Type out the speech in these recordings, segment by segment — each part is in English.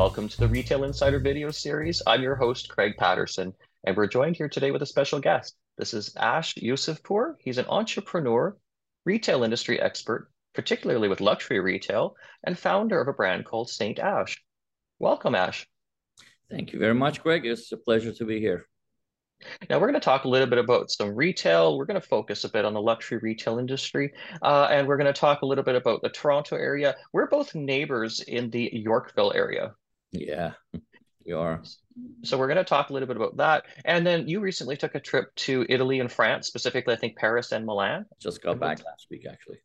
welcome to the Retail Insider video series. I'm your host, Craig Patterson, and we're joined here today with a special guest. This is Ash Yousofpour. He's an entrepreneur, retail industry expert, particularly with luxury retail, and founder of a brand called St. Ash. Welcome, Ash. Thank you very much, Greg. It's a pleasure to be here. Now, we're going to talk a little bit about some retail. We're going to focus a bit on the luxury retail industry. Uh, and we're going to talk a little bit about the Toronto area. We're both neighbors in the Yorkville area. Yeah, you are. So we're going to talk a little bit about that. And then you recently took a trip to Italy and France, specifically, I think Paris and Milan. Just got back last week, actually.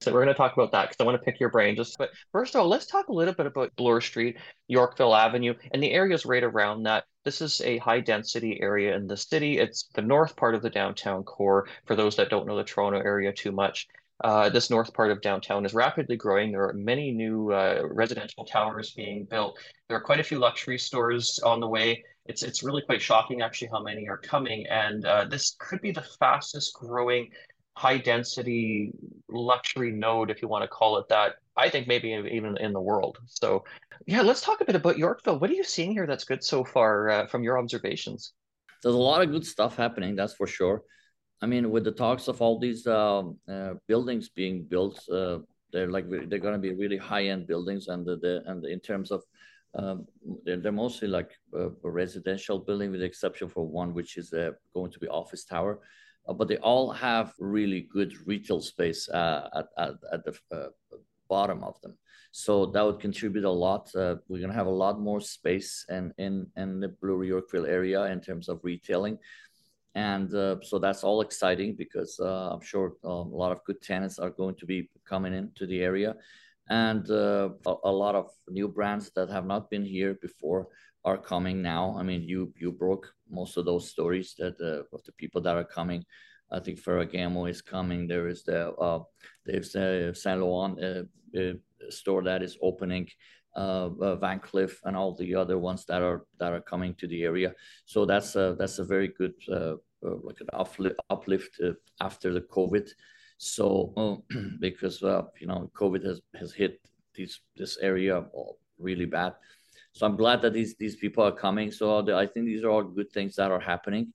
So we're going to talk about that because I want to pick your brain. Just but first of all, let's talk a little bit about Bloor Street, Yorkville Avenue, and the areas right around that. This is a high density area in the city. It's the north part of the downtown core. For those that don't know the Toronto area too much, uh, this north part of downtown is rapidly growing. There are many new uh, residential towers being built. There are quite a few luxury stores on the way. It's it's really quite shocking actually how many are coming, and uh, this could be the fastest growing high density luxury node, if you want to call it that. I think maybe even in the world. So, yeah, let's talk a bit about Yorkville. What are you seeing here that's good so far uh, from your observations? There's a lot of good stuff happening, that's for sure. I mean, with the talks of all these uh, uh, buildings being built, uh, they're like they're going to be really high-end buildings, and the, the and in terms of um, they're, they're mostly like a, a residential building, with the exception for one, which is uh, going to be office tower. Uh, but they all have really good retail space uh, at, at, at the uh, bottom of them. So that would contribute a lot. Uh, we're going to have a lot more space in, in, in the Bloor Yorkville area in terms of retailing. And uh, so that's all exciting because uh, I'm sure a lot of good tenants are going to be coming into the area. And a, a lot of new brands that have not been here before are coming now. I mean, you you broke most of those stories that uh, of the people that are coming. I think Ferragamo is coming. There is the uh, there's the Saint Laurent uh, uh, store that is opening. Uh, uh, Van Cleef and all the other ones that are that are coming to the area. So that's a that's a very good like an uplift, uplift after the COVID. So because you know COVID has has hit this this area really bad. So I'm glad that these these people are coming. So I think these are all good things that are happening.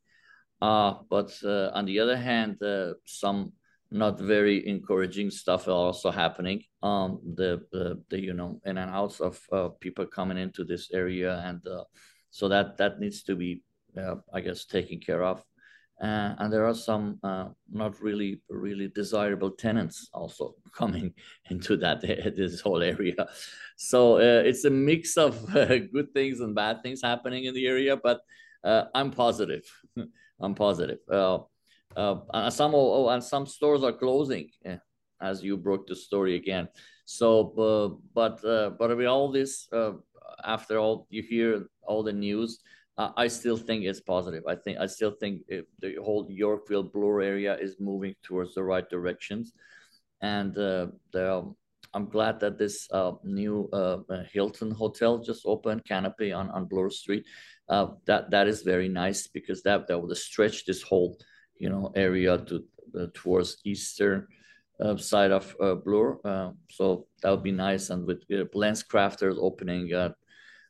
Uh, but uh, on the other hand, uh, some not very encouraging stuff also happening. Um, the, the, the you know in and outs of uh, people coming into this area, and uh, so that that needs to be, uh, I guess, taken care of. Uh, and there are some uh, not really really desirable tenants also coming into that this whole area so uh, it's a mix of good things and bad things happening in the area but i'm positive i'm positive uh, some oh, and some stores are closing as you broke the story again so but but with all this after all you hear all the news uh, I still think it's positive. I think I still think it, the whole Yorkville Bloor area is moving towards the right directions, and uh, the, I'm glad that this uh, new uh, uh, Hilton hotel just opened, Canopy on on Bloor Street. Uh, that that is very nice because that that would stretch this whole you know area to towards eastern. side of Bloor, so that would be nice. And with uh, LensCrafters opening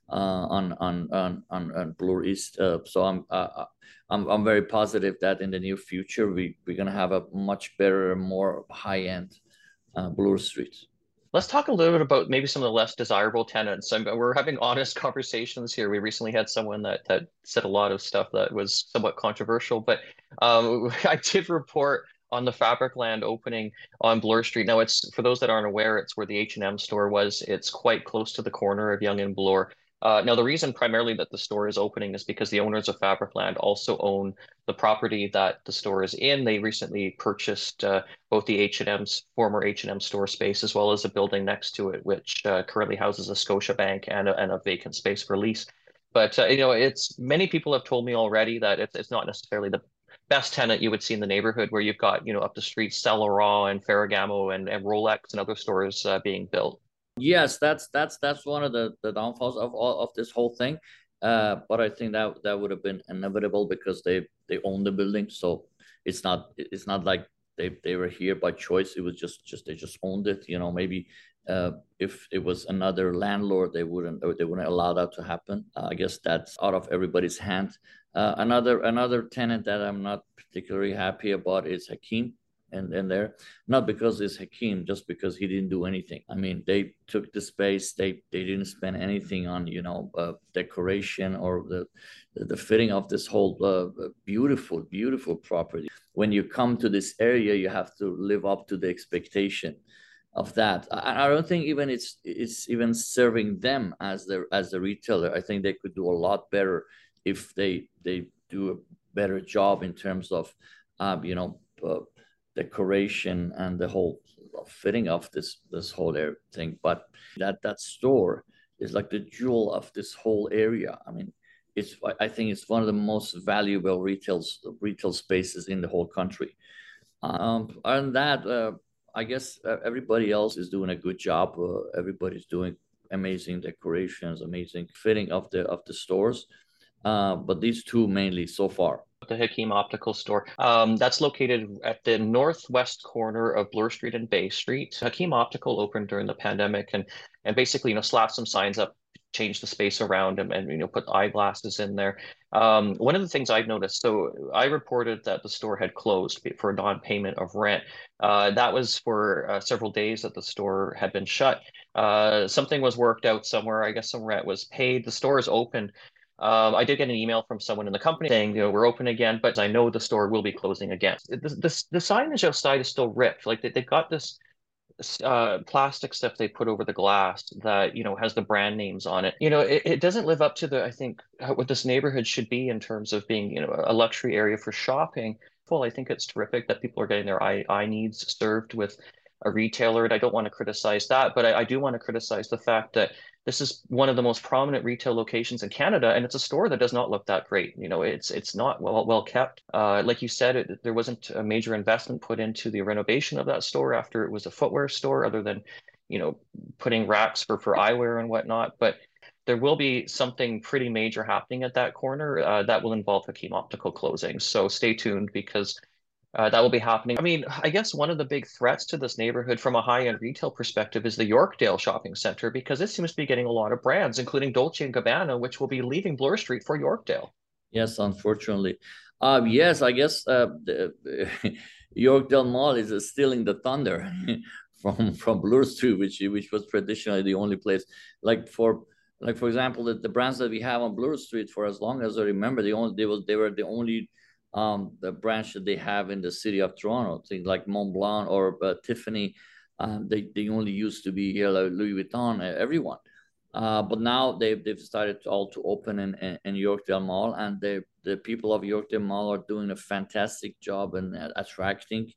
uh, on on on on, on Bloor East. Uh, so I'm uh, I'm I'm very positive that in the near future we we're gonna have a much better, more high end Bloor Street. Let's talk a little bit about maybe some of the less desirable tenants. I mean, we're having honest conversations here. We recently had someone that that said a lot of stuff that was somewhat controversial, but um, I did report on the Fabricland opening on Bloor Street. Now, it's for those that aren't aware, it's where the H and M store was. It's quite close to the corner of Yonge and Bloor. Uh, now, the reason primarily that the store is opening is because the owners of Fabricland also own the property that the store is in. They recently purchased uh, both the H&M's former H&M store space as well as a building next to it, which uh, currently houses a Scotia Bank and a, and a vacant space for lease. But uh, you know, it's many people have told me already that it's, it's not necessarily the best tenant you would see in the neighborhood where you've got you know up the street Laurent and Ferragamo and, and Rolex and other stores uh, being built. Yes, that's that's that's one of the, the downfalls of all of this whole thing. Uh, but I think that that would have been inevitable because they they own the building, so it's not it's not like they they were here by choice. It was just just they just owned it. You know, maybe uh, if it was another landlord, they wouldn't they wouldn't allow that to happen. Uh, I guess that's out of everybody's hand. Uh, another another tenant that I'm not particularly happy about is Hakim and and there not because it's Hakim, just because he didn't do anything. I mean, they took the space, they they didn't spend anything on you know uh, decoration or the the fitting of this whole uh, beautiful beautiful property. When you come to this area, you have to live up to the expectation of that. I, I don't think even it's it's even serving them as the as the retailer. I think they could do a lot better if they they do a better job in terms of um, you know uh, decoration and the whole fitting of this this whole thing. But that that store is like the jewel of this whole area. I mean, it's I think it's one of the most valuable retail retail spaces in the whole country. Um, and that, uh, I guess uh, everybody else is doing a good job. Uh, everybody's doing amazing decorations, amazing fitting of the of the stores. Uh, but these two mainly so far the Hakim Optical Store. Um, that's located at the northwest corner of Bloor Street and Bay Street. Hakim Optical opened during the pandemic and and basically you know slapped some signs up, changed the space around them, and you know put eyeglasses in there. Um, one of the things I've noticed, so I reported that the store had closed for non-payment of rent. Uh, that was for uh, several days that the store had been shut. Uh, something was worked out somewhere. I guess some rent was paid. The store is open. Um, I did get an email from someone in the company saying, you know, we're open again, but I know the store will be closing again. The, the, the signage outside is still ripped. Like they, they've got this uh, plastic stuff they put over the glass that, you know, has the brand names on it. You know, it, it doesn't live up to the, I think, what this neighborhood should be in terms of being, you know, a luxury area for shopping. Well, I think it's terrific that people are getting their eye, eye needs served with a retailer. And I don't want to criticize that, but I, I do want to criticize the fact that this is one of the most prominent retail locations in Canada, and it's a store that does not look that great. You know, it's it's not well well kept. Uh, like you said, it, there wasn't a major investment put into the renovation of that store after it was a footwear store, other than you know putting racks for for eyewear and whatnot. But there will be something pretty major happening at that corner uh, that will involve Hakim Optical closing. So stay tuned because uh, that will be happening. I mean, I guess one of the big threats to this neighborhood from a high end retail perspective is the Yorkdale shopping center because it seems to be getting a lot of brands, including Dolce and Gabbana, which will be leaving Bloor Street for Yorkdale. Yes, unfortunately. Um, yes, I guess uh, the, Yorkdale Mall is uh, stealing the thunder from from Bloor Street, which which was traditionally the only place. Like for like for example, the, the brands that we have on Bloor Street for as long as I remember, the only they was they were the only um, the branch that they have in the city of Toronto, things like Montblanc or uh, Tiffany. Um, they, they only used to be here, like Louis Vuitton, uh, everyone. Uh, but now they've, they've started to all to open in, in, in Yorkdale Mall, and they, the people of Yorkdale Mall are doing a fantastic job in uh, attracting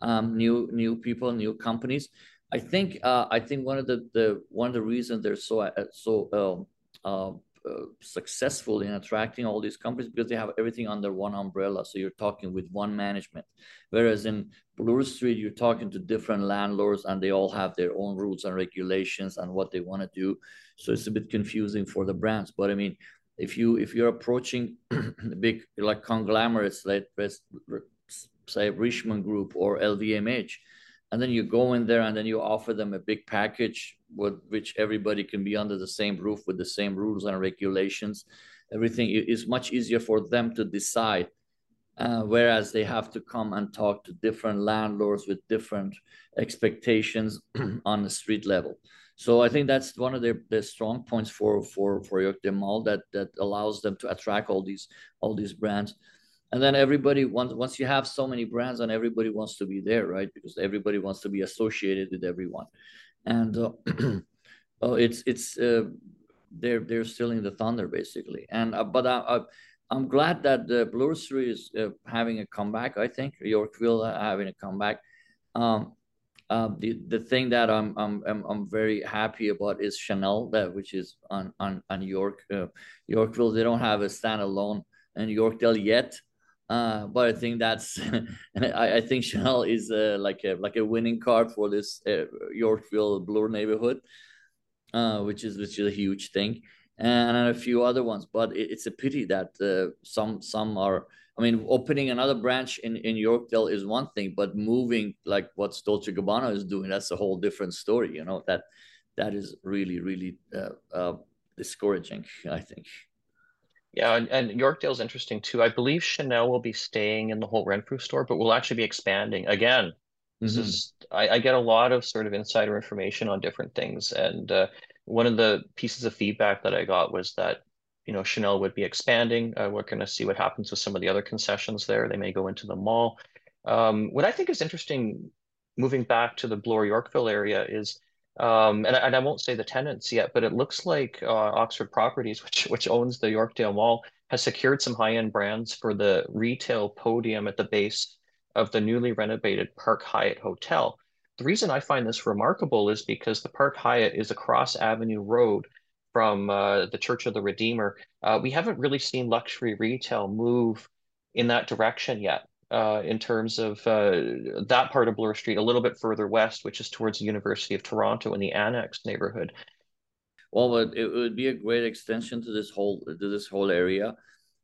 um, new new people, new companies. I think uh, I think one of the, the one of the reasons they're so so um, uh, successful in attracting all these companies because they have everything under one umbrella. So you're talking with one management. Whereas in Bloor Street, you're talking to different landlords and they all have their own rules and regulations and what they want to do. So it's a bit confusing for the brands. But I mean, if you if you're approaching big like conglomerates like say Richemont Group or LVMH, and then you go in there and then you offer them a big package with which everybody can be under the same roof with the same rules and regulations. Everything is much easier for them to decide uh, whereas they have to come and talk to different landlords with different expectations on the street level. So i think that's one of their, their strong points for for for Yorkdale Mall that that allows them to attract all these all these brands and then everybody wants once you have so many brands and everybody wants to be there right because everybody wants to be associated with everyone and uh, oh, it's it's uh, they're they're stealing the thunder basically and uh, but I, I I'm glad that the Bloor Street is uh, having a comeback. I think Yorkville having a comeback. Um, uh, the the thing that I'm I'm I'm, very happy about is Chanel that which is on on on York uh, Yorkville. They don't have a standalone in Yorkdale yet, uh, but I think that's I, I, think Chanel is uh, like a like a winning card for this uh, Yorkville Bloor neighborhood, uh, which is which is a huge thing, and a few other ones. But it, it's a pity that uh, some some are I mean, opening another branch in in Yorkdale is one thing, but moving like what Dolce Gabbana is doing, that's a whole different story. You know that that is really really uh, discouraging. I think. Yeah, and, and Yorkdale's interesting too. I believe Chanel will be staying in the Holt Renfrew store, but we'll actually be expanding again. This mm-hmm. is I, I, get a lot of sort of insider information on different things, and uh, one of the pieces of feedback that I got was that you know Chanel would be expanding. Uh, we're going to see what happens with some of the other concessions there. They may go into the mall. Um, what I think is interesting, moving back to the Bloor Yorkville area, is um, and, and I won't say the tenants yet, but it looks like uh, Oxford Properties, which which owns the Yorkdale Mall, has secured some high end brands for the retail podium at the base of the newly renovated Park Hyatt Hotel. The reason I find this remarkable is because the Park Hyatt is across Avenue Road from uh, the Church of the Redeemer. Uh, we haven't really seen luxury retail move in that direction yet. Uh, in terms of uh, that part of Bloor Street, a little bit further west, which is towards the University of Toronto in the Annex neighborhood. Well, it would be a great extension to this whole to this whole area.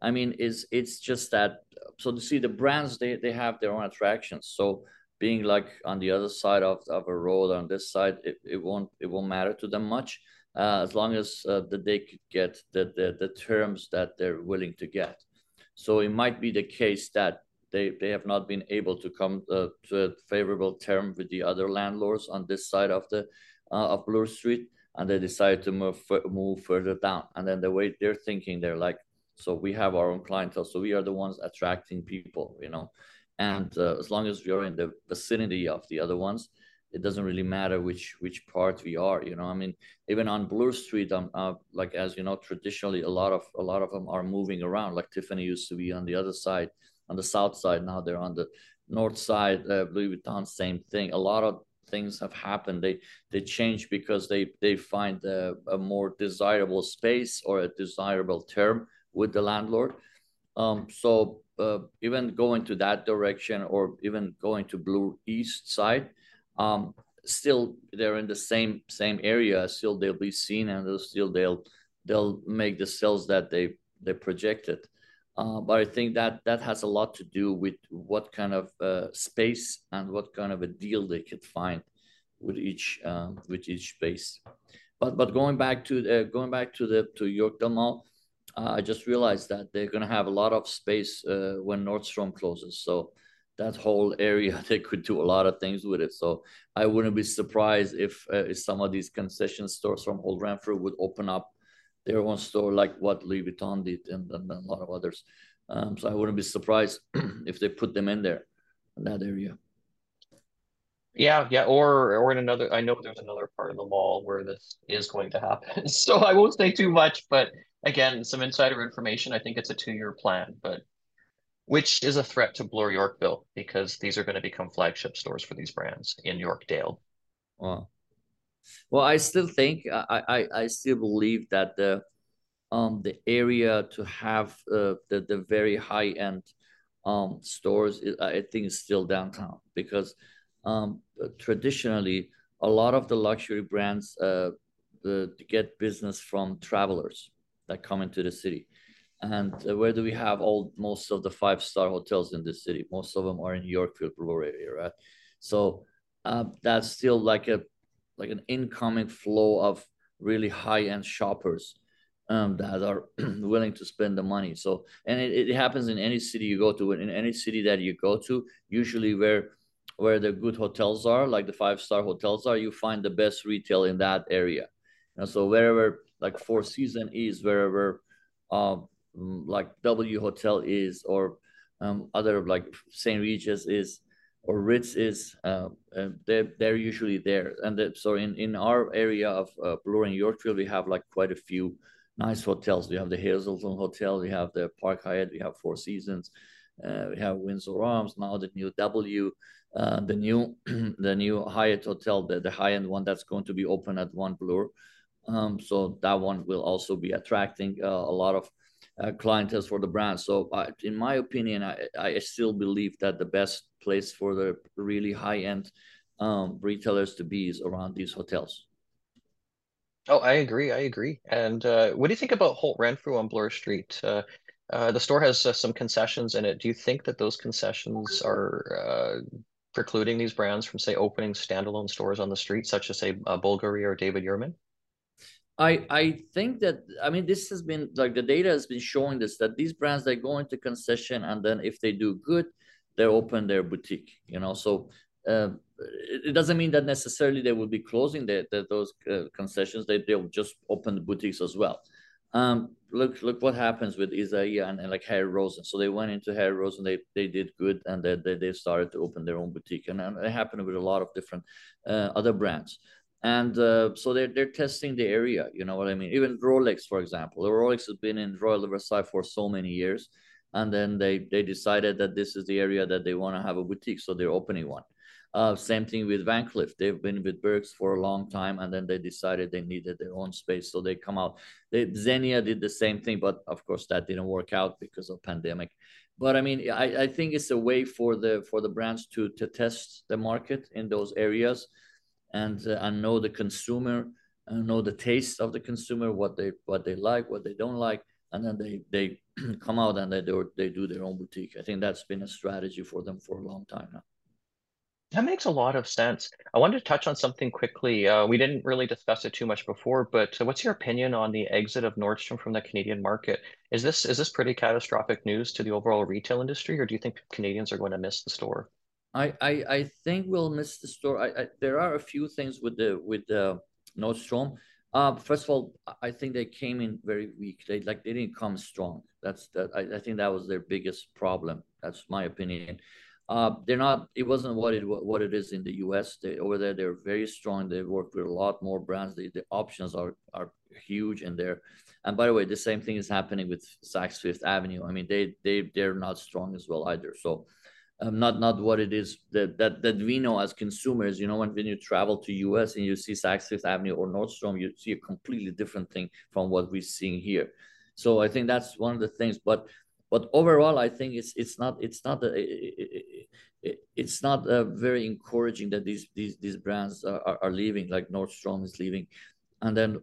I mean, it's it's just that. So to see the brands, they they have their own attractions. So being like on the other side of, of a road on this side, it, it won't it won't matter to them much. Uh, as long as uh, that they could get the, the the terms that they're willing to get. So it might be the case that they they have not been able to come uh, to a favorable term with the other landlords on this side of the uh, of Bloor Street, and they decided to move move further down. And then the way they're thinking, they're like, so we have our own clientele, so we are the ones attracting people, you know. And uh, as long as we are in the vicinity of the other ones, it doesn't really matter which which part we are you know i mean even on bloor street um uh, like as you know traditionally a lot of a lot of them are moving around like tiffany used to be on the other side on the south side. Now they're on the north side. Uh, Louis Vuitton, same thing. A lot of things have happened. They they change because they they find a, a more desirable space or a desirable term with the landlord. Um, so uh, even going to that direction or even going to Bloor East side, um, still they're in the same same area. Still they'll be seen and they'll still they'll they'll make the sales that they they projected. Uh, but I think that that has a lot to do with what kind of uh, space and what kind of a deal they could find with each uh, with each space. But but going back to the, going back to the to Yorkdale Mall, uh, I just realized that they're going to have a lot of space uh, when Nordstrom closes. So that whole area they could do a lot of things with it. So I wouldn't be surprised if, if some of these concession stores from Holt Renfrew would open up their own store, like what Louis Vuitton did and, and a lot of others. Um, so I wouldn't be surprised if they put them in there, in that area. Yeah, yeah, or or in another. I know there's another part of the mall where this is going to happen. So I won't say too much, but again, some insider information. I think it's a two-year plan, but which is a threat to Bloor Yorkville because these are going to become flagship stores for these brands in Yorkdale. Wow. Well, I still think I, I, I still believe that the um the area to have uh, the the very high end um stores I think is still downtown because um traditionally a lot of the luxury brands uh the, get business from travelers that come into the city. And uh, where do we have all most of the five star hotels in the city? Most of them are in yorkville Bloor area right? So uh, that's still like a like an incoming flow of really high end shoppers um, that are willing to spend the money. So, and it, it happens in any city you go to. In any city that you go to, usually where where the good hotels are, like the five star hotels are, you find the best retail in that area. And so wherever like Four Season is, wherever um, like W Hotel is, or um, other like St. Regis is, or Ritz is, uh, uh, they're, they're usually there. And the, so in, in our area of uh, Bloor and Yorkville, we have like quite a few nice hotels. We have the Hazelton Hotel, we have the Park Hyatt, we have Four Seasons, uh, we have Windsor Arms, now the new W, uh, the new the new Hyatt Hotel, the, the high end one that's going to be open at One Bloor. Um, so that one will also be attracting uh, a lot of uh, clientele for the brand. So, uh, in my opinion, I, I still believe that the best place for the really high end um, retailers to be is around these hotels. Oh, I agree. I agree. And uh, what do you think about Holt Renfrew on Bloor Street? Uh, Uh, the store has uh, some concessions in it. Do you think that those concessions are precluding these brands from, say, opening standalone stores on the street, such as, say, Bulgari or David Yurman? I I think that I mean this has been like the data has been showing this that these brands they go into concession and then if they do good, they open their boutique. You know, so uh, it doesn't mean that necessarily they will be closing the, the those uh, concessions. They they'll just open the boutiques as well. Um, look look what happens with Isaiah and, and like Harry Rosen. So they went into Harry Rosen, they they did good, and they they, they started to open their own boutique, and, and it happened with a lot of different uh, other brands and uh, so they're they're testing the area. You know what I mean? Even Rolex, for example, Rolex has been in Royal Versailles for so many years, and then they they decided that this is the area that they want to have a boutique, so they're opening one. Uh, same thing with Van Cleef. They've been with Bergs for a long time, and then they decided they needed their own space, so they come out. They, Zegna did the same thing, but of course that didn't work out because of pandemic. But I mean, I, I think it's a way for the for the brands to to test the market in those areas and uh, and know the consumer and know the taste of the consumer what they what they like what they don't like and then they they come out and they do they do their own boutique i think that's been a strategy for them for a long time now that makes a lot of sense. I wanted to touch on something quickly. Uh, we didn't really discuss it too much before, but uh, what's your opinion on the exit of Nordstrom from the Canadian market? Is this is this pretty catastrophic news to the overall retail industry, or do you think Canadians are going to miss the store? I, I, I think we'll miss the store. I, I, there are a few things with the with the Nordstrom. Uh, first of all, I think they came in very weak. They like they didn't come strong. That's that. I, I think that was their biggest problem. That's my opinion. Uh, they're not. It wasn't what it what it is in the U.S. They over there. They're very strong. They work with a lot more brands. They, the options are are huge in there. And by the way, the same thing is happening with Saks Fifth Avenue. I mean, they they they're not strong as well either. So um, not not what it is that, that that we know as consumers. You know, when, when you travel to US and you see Saks Fifth Avenue or Nordstrom, you see a completely different thing from what we're seeing here. So I think that's one of the things. But but overall, I think it's it's not it's not a, it, it, it's not a very encouraging that these these these brands are, are leaving, like Nordstrom is leaving, and then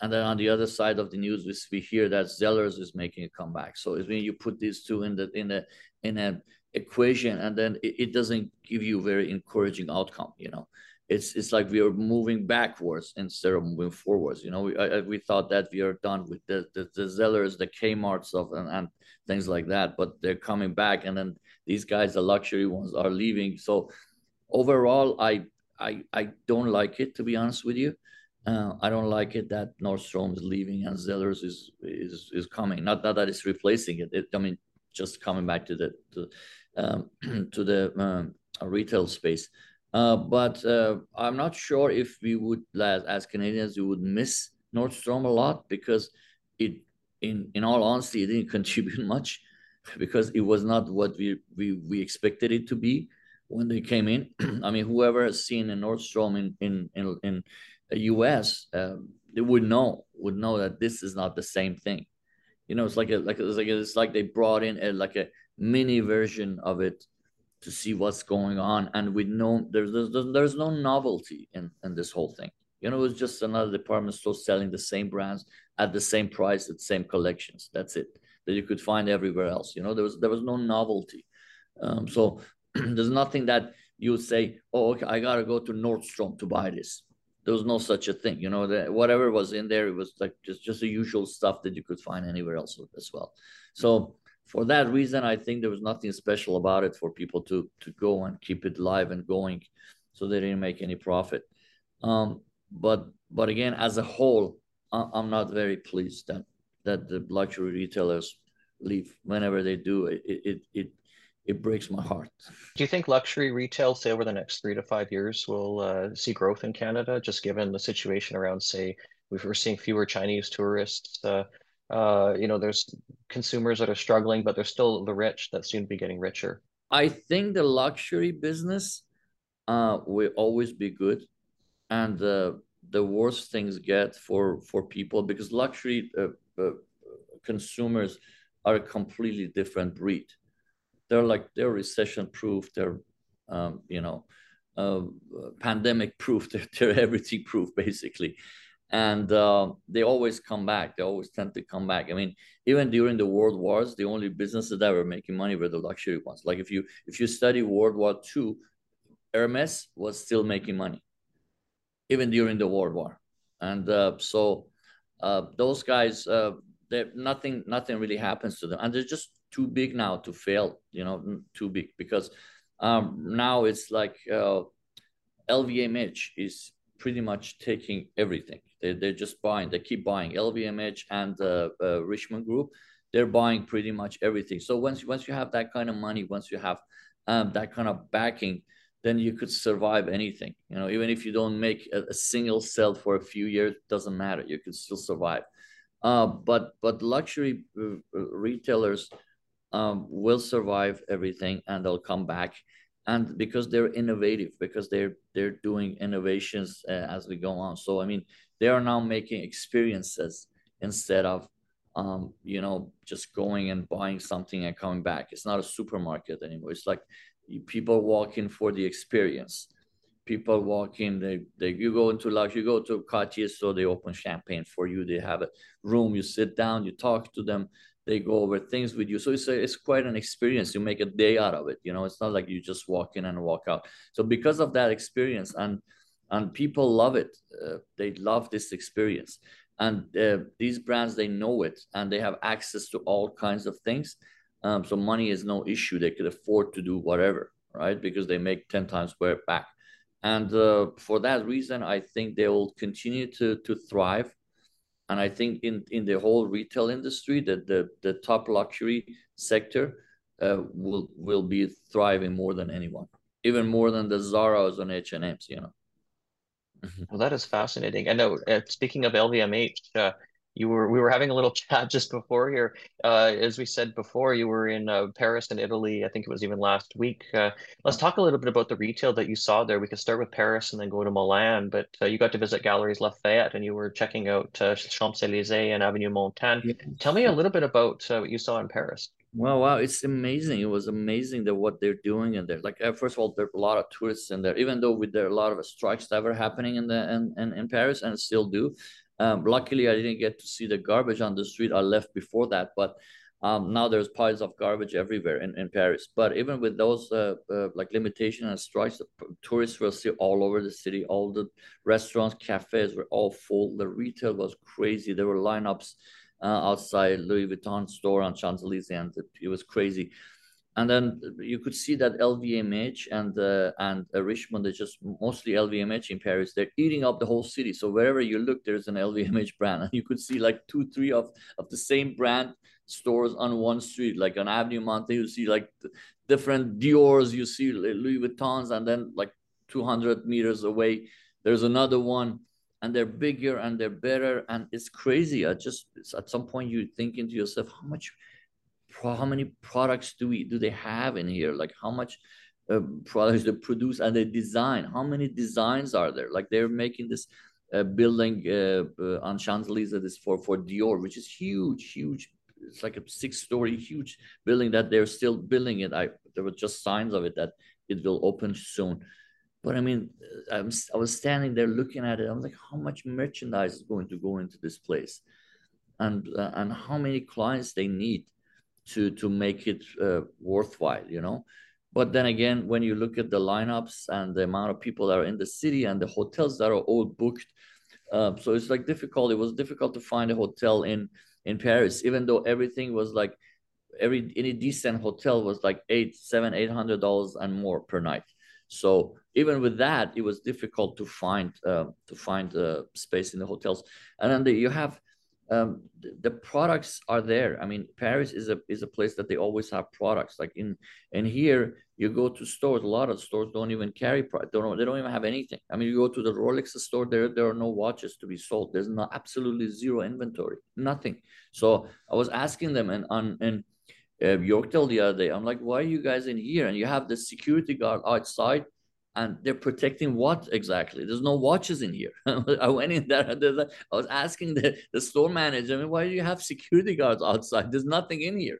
and then on the other side of the news, we, we hear that Zellers is making a comeback. So it's when you put these two in the in a in a equation and then it, it, doesn't give you very encouraging outcome you know it's it's like we are moving backwards instead of moving forwards you know we, I, we thought that we are done with the the, the zellers the kmarts of and, and things like that but they're coming back and then these guys the luxury ones are leaving so overall i i i don't like it to be honest with you uh, I don't like it that Nordstrom is leaving and Zellers is is is coming. Not, not that it's replacing it. it I mean, just coming back to the to, um, to the um, retail space. Uh, but uh, I'm not sure if we would, as, as Canadians, we would miss Nordstrom a lot because it, in in all honesty, it didn't contribute much because it was not what we we, we expected it to be when they came in. I mean, whoever has seen a Nordstrom in in in, in the U.S. Um, they would know would know that this is not the same thing. You know, it's like a like it's like it's like they brought in a like a mini version of it to see what's going on. And with no there's there's, there's no novelty in in this whole thing. You know it's just another department store selling the same brands at the same price at the same collections. That's it that you could find everywhere else. You know there was there was no novelty. Um, so there's nothing that you say oh okay i gotta go to nordstrom to buy this. There was no such a thing. You know that whatever was in there it was like just just the usual stuff that you could find anywhere else as well. So for that reason, I think there was nothing special about it for people to to go and keep it live and going, so they didn't make any profit. Um, but but again, as a whole, I'm not very pleased that that the luxury retailers leave. Whenever they do, it it it it breaks my heart. Do you think luxury retail, say over the next three to five years, will uh, see growth in Canada, just given the situation around, say, we're seeing fewer Chinese tourists? Uh, uh, you know, there's consumers that are struggling, but they're still the rich that seem to be getting richer. I think the luxury business uh, will always be good, and uh, the worse things get for for people because luxury uh, uh, consumers are a completely different breed. They're like they're recession proof. They're um, you know uh, pandemic proof. They're, they're everything proof basically and uh, they always come back. They always tend to come back. I mean, even during the world wars, the only businesses that were making money were the luxury ones. Like if you if you study World War II, Hermes was still making money, even during the World War, and uh, so uh, those guys, uh, nothing nothing really happens to them, and they're just too big now to fail. You know, too big because um, now it's like LVMH uh, is pretty much taking everything. They, they're just buying, they keep buying LVMH and uh, uh, Richemont Group. They're buying pretty much everything. So once, once you have that kind of money, once you have um, that kind of backing, then you could survive anything. You know, even if you don't make a, a single sale for a few years, doesn't matter. You could still survive. Uh, but but luxury uh, retailers um, will survive everything and they'll come back and because they're innovative because they're they're doing innovations uh, as we go on. So i mean they are now making experiences instead of um, you know just going and buying something and coming back. It's not a supermarket anymore. It's like people walking for the experience. People walk in they, they you go into luxury you go to a Cartier store they open champagne for you. They have a room. You sit down you talk to them they go over things with you. So it's a, it's quite an experience you make a day out of it you know? It's not like you just walk in and walk out. So because of that experience and and people love it uh, they love this experience. And uh, these brands they know it and they have access to all kinds of things. Um, so money is no issue. They could afford to do whatever right? Because they make 10 times where back. And uh, for that reason i think they will continue to to thrive and I think in in the whole retail industry, that the the top luxury sector uh, will will be thriving more than anyone, even more than the Zara's and H and M's. You know. Well, that is fascinating. I know. Uh, speaking of LVMH, uh, you were we were having a little chat just before here. Uh, as we said before, you were in uh, Paris and Italy. I think it was even last week. Uh, let's talk a little bit about the retail that you saw there. We could start with Paris and then go to Milan. But uh, you got to visit Galeries Lafayette and you were checking out uh, Champs Elysees and Avenue Montaigne. Yes. Tell me a little bit about uh, what you saw in Paris. Well, wow, it's amazing. It was amazing that what they're doing in there. Like, first of all, there are a lot of tourists in there, even though with there are a lot of strikes that were happening in the in, in, in Paris and still do. Um, luckily, I didn't get to see the garbage on the street. I left before that, but um, now there's piles of garbage everywhere in, in Paris. But even with those uh, uh, like limitation and strikes, tourists will see all over the city. All the restaurants, cafes were all full. The retail was crazy. There were lineups uh, outside Louis Vuitton store on Champs Elysees, and it was crazy and then you could see that LVMH and uh, and uh, Richemont, they just mostly LVMH in Paris. They're eating up the whole city. So wherever you look, there's an LVMH brand, and you could see like two, three of of the same brand stores on one street. Like on Avenue Montaigne, you see like different Dior's, you see Louis Vuittons, and then like 200 meters away, there's another one. And they're bigger and they're better, and it's crazy. I just at some point you're thinking to yourself, how much how many products do we do they have in here? Like how much uh, products they produce and they design? How many designs are there? Like they're making this uh, building uh, uh on Champs Elysees for for Dior, which is huge, huge. It's like a six-story huge building that they're still building it. I there were just signs of it that it will open soon. But I mean, I'm, I was standing there looking at it. I was like, how much merchandise is going to go into this place, and uh, and how many clients they need to to make it uh, worthwhile you know? But then again when you look at the lineups and the amount of people that are in the city and the hotels that are all booked uh, so it's like difficult. It was difficult to find a hotel in in paris even though everything was like every any decent hotel was like eight seven eight hundred dollars and more per night. So even with that it was difficult to find uh, to find uh, space in the hotels. And then the, you have um, the, products are there. I mean, Paris is a is a place that they always have products. Like in and here, you go to stores. A lot of stores don't even carry product. Don't they don't even have anything. I mean, you go to the Rolex store. There there are no watches to be sold. There's no absolutely zero inventory. Nothing. So I was asking them and on and. Uh, Yorkdale the other day. I'm like, why are you guys in here? And you have the security guard outside and they're protecting what exactly? There's no watches in here. I went in there. I was asking the, the store manager, I mean, why do you have security guards outside? There's nothing in here.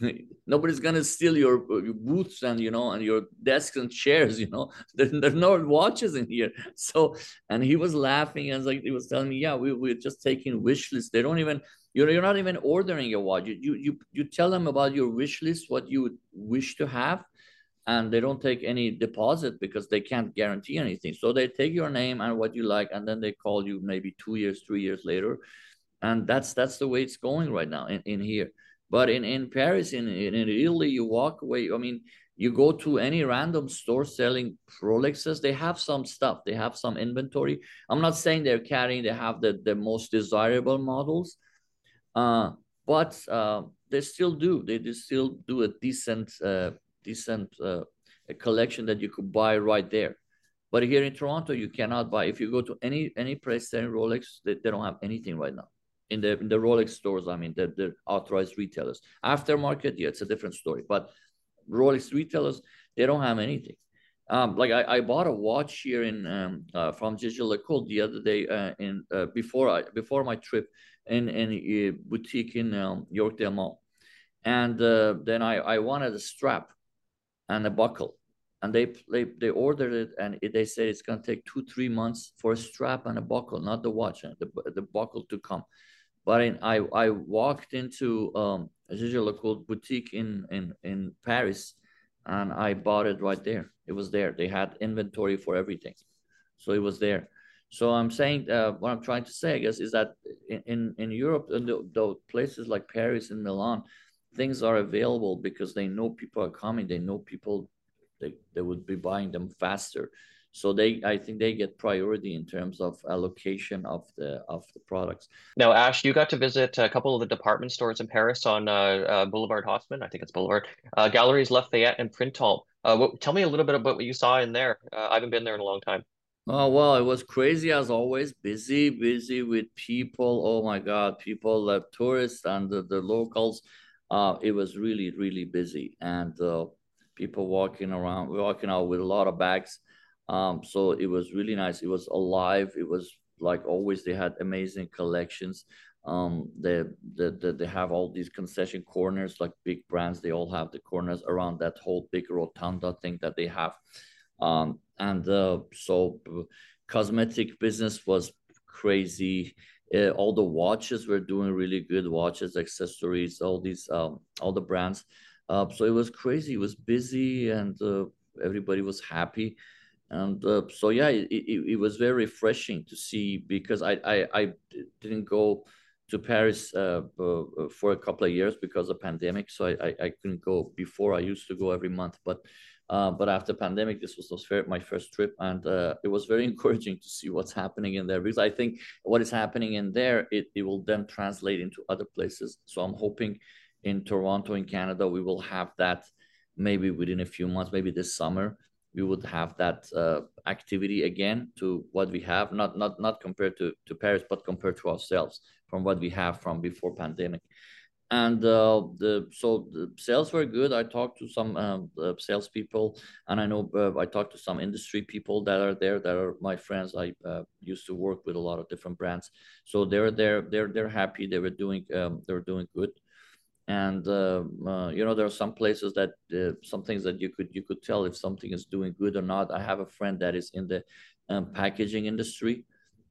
nobody's gonna steal your, your booths and you know and your desks and chairs you know there, there's no watches in here so and he was laughing and like he was telling me yeah we, we're just taking wish lists they don't even you're, you're not even ordering a watch you, you you you tell them about your wish list what you wish to have and they don't take any deposit because they can't guarantee anything so they take your name and what you like and then they call you maybe two years three years later and that's that's the way it's going right now in, in here but in, in Paris, in, in Italy, you walk away. I mean, you go to any random store selling Rolexes, they have some stuff, they have some inventory. I'm not saying they're carrying, they have the, the most desirable models, uh, but uh, they still do. They, they still do a decent, uh, decent uh, a collection that you could buy right there. But here in Toronto, you cannot buy. If you go to any any place selling Rolex, they, they don't have anything right now in the in the Rolex stores. I mean, the, the authorized retailers. Aftermarket, yeah, it's a different story. But Rolex retailers, they don't have anything. Um, like I, I bought a watch here in um, uh, from Jaeger-LeCoultre the other day uh, in uh, before I before my trip in in a boutique in um, Yorkdale Mall, and uh, then I I wanted a strap and a buckle, and they they they ordered it and it, they said it's gonna take two three months for a strap and a buckle, not the watch, the the buckle to come. But in, I I walked into um, a Jaeger-LeCoultre boutique in in in Paris, and I bought it right there. It was there. They had inventory for everything, so it was there. So I'm saying uh, what I'm trying to say, I guess, is that in in, in Europe, in the, the places like Paris and Milan, things are available because they know people are coming. They know people they, they would be buying them faster. So they i think they get priority in terms of allocation of the of the products. Now ash you got to visit a couple of the department stores in paris on uh, uh, boulevard haussmann i think it's boulevard. Uh, galeries lafayette and printemps. Uh, what, tell me a little bit about what you saw in there. Uh, i haven't been there in a long time. Oh well it was crazy as always. Busy busy with people. Oh my god people the tourists and the, the locals uh, it was really really busy and uh, people walking around walking out with a lot of bags um, so it was really nice. It was alive. It was like always. They had amazing collections. Um, they, they, they have all these concession corners, like big brands. They all have the corners around that whole big rotunda thing that they have. Um, and uh, so cosmetic business was crazy. Uh, all the watches were doing really good. Watches, accessories, all these, um, all the brands. Uh, so it was crazy. It was busy, and uh, everybody was happy and uh, so yeah it, it, it, was very refreshing to see because I, I, I didn't go to Paris uh, uh, for a couple of years because of pandemic. So I, I, I, couldn't go before. I used to go every month but uh, but after pandemic this was my first trip. And uh, it was very encouraging to see what's happening in there because I think what is happening in there it, it will then translate into other places. So I'm hoping in Toronto in Canada we will have that maybe within a few months maybe this summer we would have that uh, activity again to what we have, not not not compared to, to Paris, but compared to ourselves from what we have from before pandemic. And uh, the so the sales were good. I talked to some um, uh, salespeople, and I know uh, I talked to some industry people that are there that are my friends. I uh, used to work with a lot of different brands, so they're there. They're they're happy. They were doing um, they were doing good and uh, uh, you know there are some places that uh, some things that you could you could tell if something is doing good or not i have a friend that is in the um, packaging industry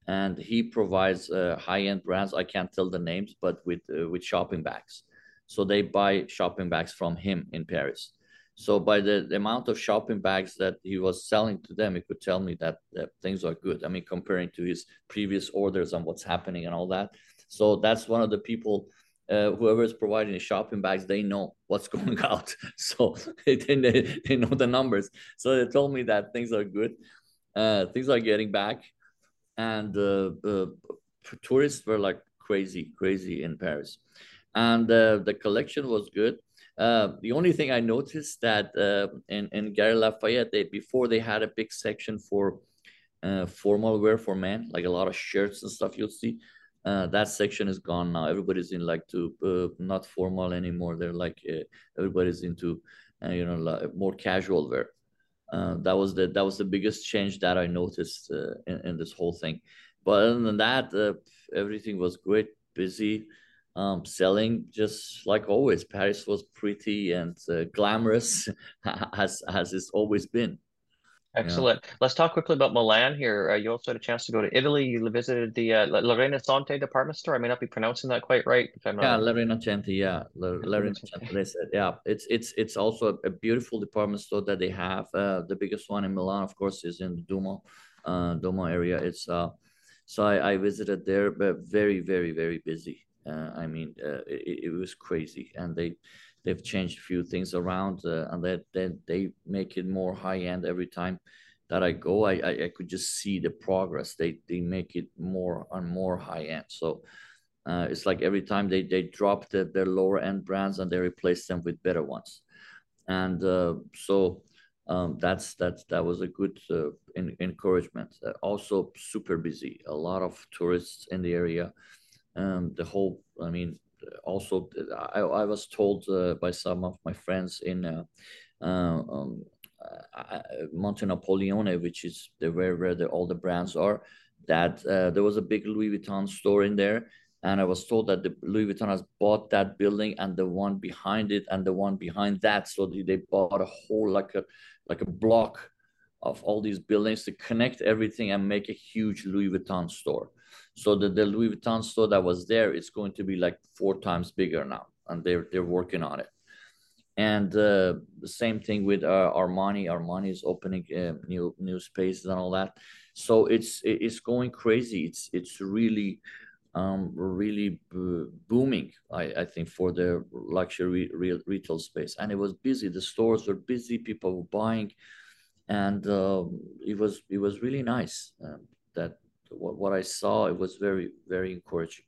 and he provides uh, high-end brands i can't tell the names but with uh, with shopping bags so they buy shopping bags from him in paris so by the, the amount of shopping bags that he was selling to them he could tell me that, that things are good i mean comparing to his previous orders and what's happening and all that so that's one of the people uh, whoever is providing the shopping bags, they know what's going out. So they, they, they know the numbers. So they told me that things are good. Uh, things are getting back. And tourists were like crazy, crazy in Paris. And uh, the collection was good. Uh, the only thing I noticed that uh, in, in Gary Lafayette, they, before they had a big section for uh, formal wear for men, like a lot of shirts and stuff you'll see uh, that section is gone now. Everybody's in like to uh, not formal anymore. They're like everybody's into you know more casual wear. Uh, that was the that was the biggest change that I noticed in, in, this whole thing. But other than that, everything was great, busy. um, selling just like always. Paris was pretty and uh, glamorous, as as it's always been. Excellent. Yeah. Let's talk quickly about Milan here. Uh, you also had a chance to go to Italy. You visited the uh, La department store. I may not be pronouncing that quite right. If I'm not yeah, La Rinascente. Yeah, La, La Rinascente. Yeah, it's it's it's also a, beautiful department store that they have. Uh, the biggest one in Milan, of course, is in the Duomo, uh, Duomo area. It's uh, so I, I visited there, but very very very busy. Uh, I mean, uh, it, it was crazy, and they they've changed a few things around uh, and that they, they make it more high end every time that I go. I, I, I could just see the progress. They they make it more and more high end. So uh, it's like every time they they drop the, their lower end brands and they replace them with better ones, and uh, so. Um, that's that's that was a good uh, in, encouragement. Uh, also, super busy. A lot of tourists in the area. Um, the whole, I mean, also I, I was told uh, by some of my friends in uh, uh, um, Monte Napoleone, which is the where where the, all the brands are, that there was a big Louis Vuitton store in there, and I was told that the Louis Vuitton has bought that building and the one behind it and the one behind that. So they bought a whole like a like a block of all these buildings to connect everything and make a huge Louis Vuitton store. So the, the Louis Vuitton store that was there is going to be like four times bigger now, and they're they're working on it. And uh, the same thing with uh, Armani. Armani is opening uh, new new spaces and all that. So it's it's going crazy. It's it's really um, really booming. I, I think for the luxury real retail space, and it was busy. The stores were busy. People were buying, and uh, it was it was really nice. Um, that what, what I saw, it was very, very encouraging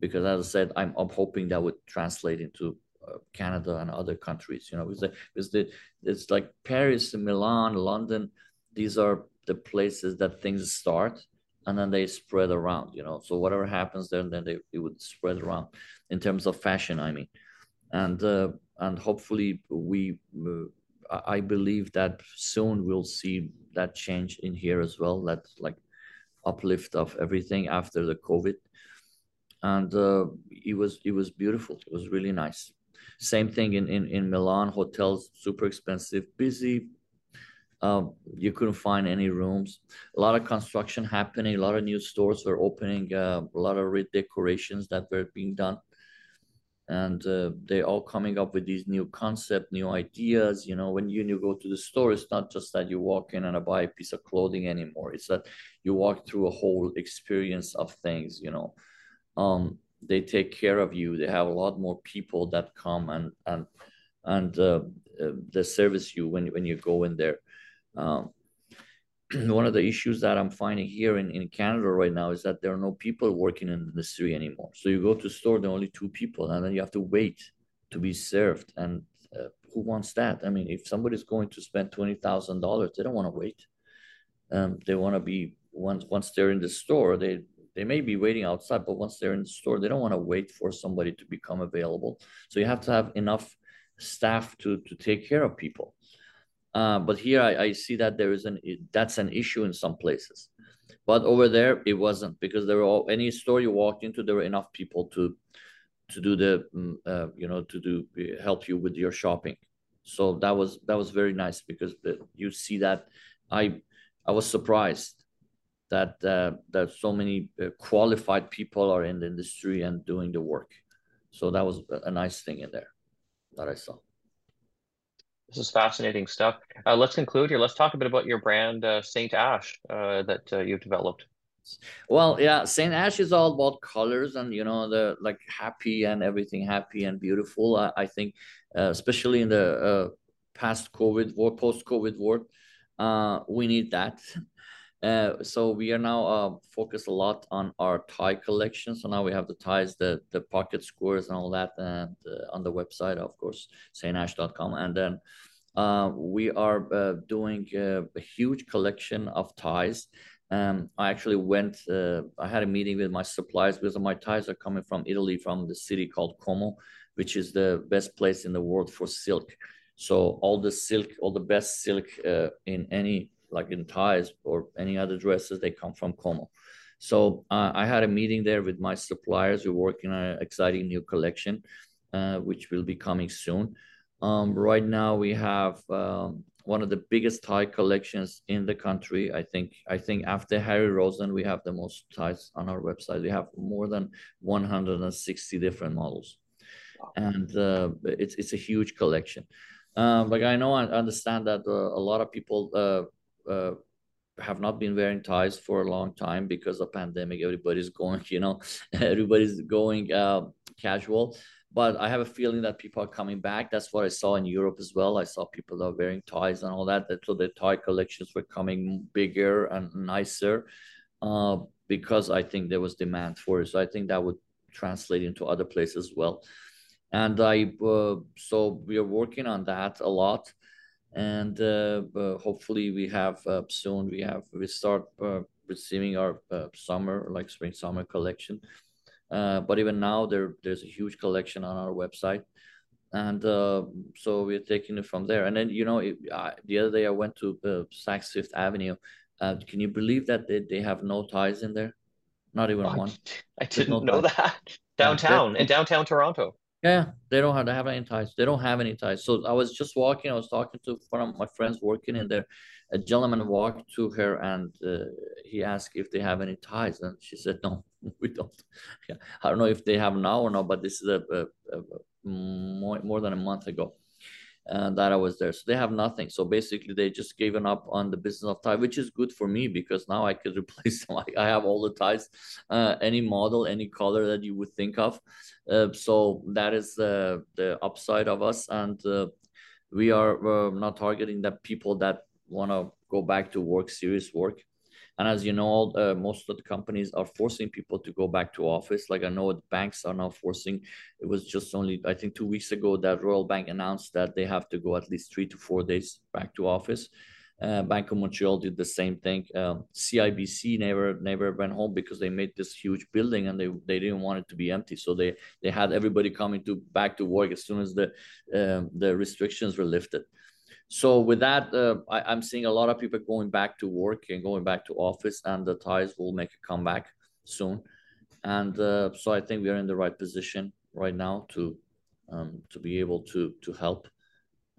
because as I said, I'm, I'm hoping that would translate into uh, Canada and other countries, you know, because, the, because the, it's like Paris, Milan, London, these are the places that things start and then they spread around, you know. So whatever happens there, then they it would spread around in terms of fashion, I mean. And uh, and hopefully we uh, I believe that soon we'll see that change in here as well. That like uplift of everything after the COVID, and uh, it was it was beautiful. It was really nice. Same thing in in, in Milan. Hotels super expensive, busy. Uh, you couldn't find any rooms. A lot of construction happening. A lot of new stores were opening. Uh, a lot of redecorations that were being done and uh, they're all coming up with these new concept new ideas you know when you, you go to the store it's not just that you walk in and buy a piece of clothing anymore. It's that you walk through a whole experience of things you know. Um, they take care of you. They have a lot more people that come and and and uh, uh, they service you when, when you go in there. Um, one of the issues that I'm finding here in, in Canada right now is that there are no people working in the industry anymore. So you go to store, there are only two people, and then you have to wait to be served. And uh, who wants that? I mean, if somebody's going to spend twenty thousand dollars, they don't want to wait. Um, they want to be once once they're in the store, they they may be waiting outside, but once they're in the store, they don't want to wait for somebody to become available. So you have to have enough staff to to take care of people. Uh, but here I, I, see that there is an that's an issue in some places, but over there it wasn't because there were all, any store you walked into there were enough people to to do the mm, uh, you know to do help you with your shopping. So that was that was very nice because the, you see that I I was surprised that uh, that so many uh, qualified people are in the industry and doing the work. So that was a nice thing in there that I saw. This is fascinating stuff. Uh, let's conclude here. Let's talk a bit about your brand, uh, Saint Ash, uh, that uh, you've developed. Well, yeah, Saint Ash is all about colors and you know the like happy and everything happy and beautiful. I, I think, uh, especially in the uh, past COVID war, post COVID world, we need that. Uh, so we are now uh, focused a lot on our tie collection. So now we have the ties, the the pocket squares and all that, and uh, on the website, of course, saintash.com. And then uh, we are uh, doing a huge collection of ties. Um, I actually went. I had a meeting with my suppliers because my ties are coming from Italy, from the city called Como, which is the best place in the world for silk. So all the silk, all the best silk in any like in ties or any other dresses, they come from Como. So uh, I had a meeting there with my suppliers. We're working on an exciting new collection, uh, which will be coming soon. Um, right now we have um, one of the biggest tie collections in the country. I think I think after Harry Rosen, we have the most ties on our website. We have more than 160 different models, and uh, it's it's a huge collection. Um, like I know I understand that uh, a lot of people uh, uh, have not been wearing ties for a long time because of pandemic. Everybody's going, you know, everybody's going uh, casual but I have a feeling that people are coming back. That's what I saw in Europe as well. I saw people are wearing ties and all that. So the tie collections were coming bigger and nicer uh, because I think there was demand for it. So I think that would translate into other places as well. And I uh, so we are working on that a lot, and uh, uh hopefully we have uh, soon we have we start uh, receiving our summer like spring summer collection uh, but even now, there there's a huge collection on our website, and uh, so we're taking it from there. And then you know, it, the other day I went to uh, Saks Fifth Avenue. Uh, can you believe that they, they have no ties in there? Not even oh, one. I didn't no know ties. that. Downtown in downtown Toronto. Yeah, they don't have they have any ties. They don't have any ties. So I was just walking. I was talking to one of my friends working in there. A gentleman walked to her and uh, he asked if they have any ties, and she said no. we don't. Yeah. I don't know if they have now or not, but this is a, a, a more, more than a month ago uh, that I was there. So they have nothing. So basically, they just given up on the business of tie, which is good for me because now I could replace them. I have all the ties, uh, any model, any color that you would think of. Uh, so that is the upside of us, and uh, we are uh, not targeting the people that want to go back to work, serious work. And as you know, uh, most of the companies are forcing people to go back to office. Like I know the banks are now forcing. It was just only I think two weeks ago that Royal Bank announced that they have to go at least three to four days back to office. Uh, Bank of Montreal did the same thing. Um, CIBC never never went home because they made this huge building and they, they didn't want it to be empty. So they they had everybody coming to back to work as soon as the uh, the restrictions were lifted. So with that, uh, I, am seeing a lot of people going back to work and going back to office, and the ties will make a comeback soon. And uh, so I think we are in the right position right now to um, to be able to to help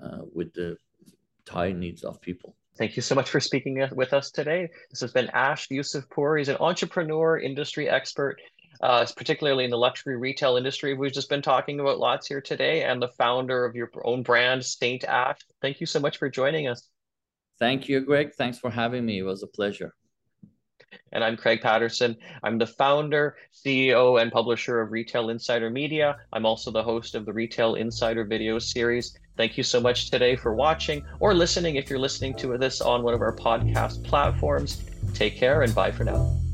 uh, with the tie needs of people. Thank you so much for speaking with us today. This has been Ash Yousofpour. He's an entrepreneur, industry expert, uh, particularly in the luxury retail industry. We've just been talking about lots here today, and the founder of your own brand, Saint Ash. Thank you so much for joining us. Thank you, Craig. Thanks for having me. It was a pleasure. And I'm Craig Patterson. I'm the founder, CEO, and publisher of Retail Insider Media. I'm also the host of the Retail Insider video series. Thank you so much today for watching or listening if you're listening to this on one of our podcast platforms. Take care and bye for now.